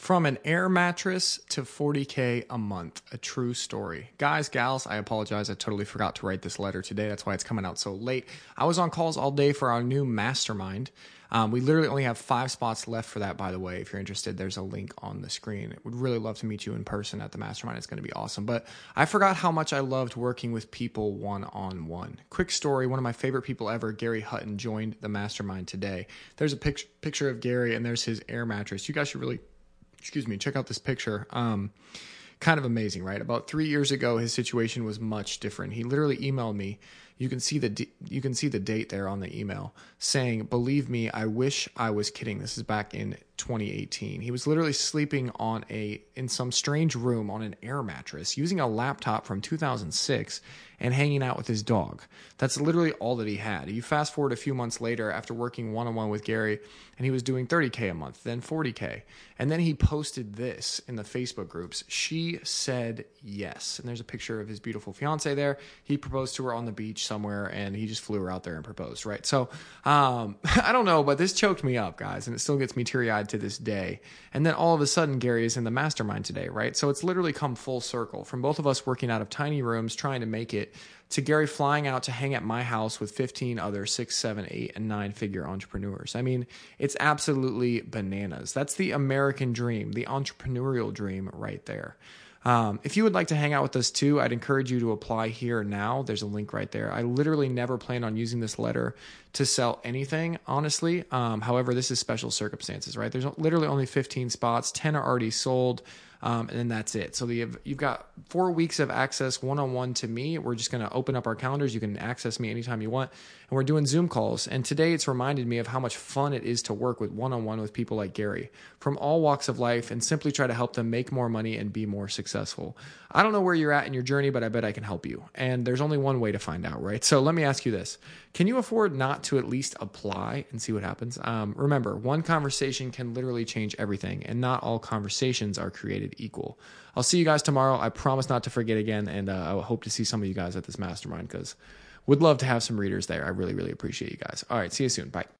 From an air mattress to 40K a month. A true story. Guys, gals, I apologize. I totally forgot to write this letter today. That's why it's coming out so late. I was on calls all day for our new mastermind. Um, we literally only have five spots left for that, by the way. If you're interested, there's a link on the screen. Would really love to meet you in person at the mastermind. It's going to be awesome. But I forgot how much I loved working with people one on one. Quick story one of my favorite people ever, Gary Hutton, joined the mastermind today. There's a picture, picture of Gary, and there's his air mattress. You guys should really excuse me, check out this picture. Um, kind of amazing, right? About three years ago, his situation was much different. He literally emailed me. You can see the you can see the date there on the email saying, "Believe me, I wish I was kidding." This is back in 2018. He was literally sleeping on a in some strange room on an air mattress using a laptop from 2006 and hanging out with his dog. That's literally all that he had. You fast forward a few months later after working one on one with Gary, and he was doing 30K a month, then 40K. And then he posted this in the Facebook groups. She said yes. And there's a picture of his beautiful fiance there. He proposed to her on the beach somewhere, and he just flew her out there and proposed, right? So um, I don't know, but this choked me up, guys, and it still gets me teary eyed to this day. And then all of a sudden, Gary is in the mastermind today, right? So it's literally come full circle from both of us working out of tiny rooms, trying to make it to Gary flying out to hang at my house with 15 other six, seven, eight, and nine figure entrepreneurs. I mean, it's absolutely bananas. That's the American dream, the entrepreneurial dream right there. Um, if you would like to hang out with us too, I'd encourage you to apply here now. There's a link right there. I literally never plan on using this letter to sell anything, honestly. Um, however, this is special circumstances, right? There's literally only 15 spots, 10 are already sold. Um, and then that's it. So the, you've got four weeks of access one on one to me. We're just going to open up our calendars. You can access me anytime you want. And we're doing Zoom calls. And today it's reminded me of how much fun it is to work with one on one with people like Gary from all walks of life and simply try to help them make more money and be more successful. I don't know where you're at in your journey, but I bet I can help you. And there's only one way to find out, right? So let me ask you this Can you afford not to at least apply and see what happens? Um, remember, one conversation can literally change everything, and not all conversations are equal. I'll see you guys tomorrow. I promise not to forget again, and uh, I hope to see some of you guys at this mastermind because would love to have some readers there. I really, really appreciate you guys. All right, see you soon. Bye.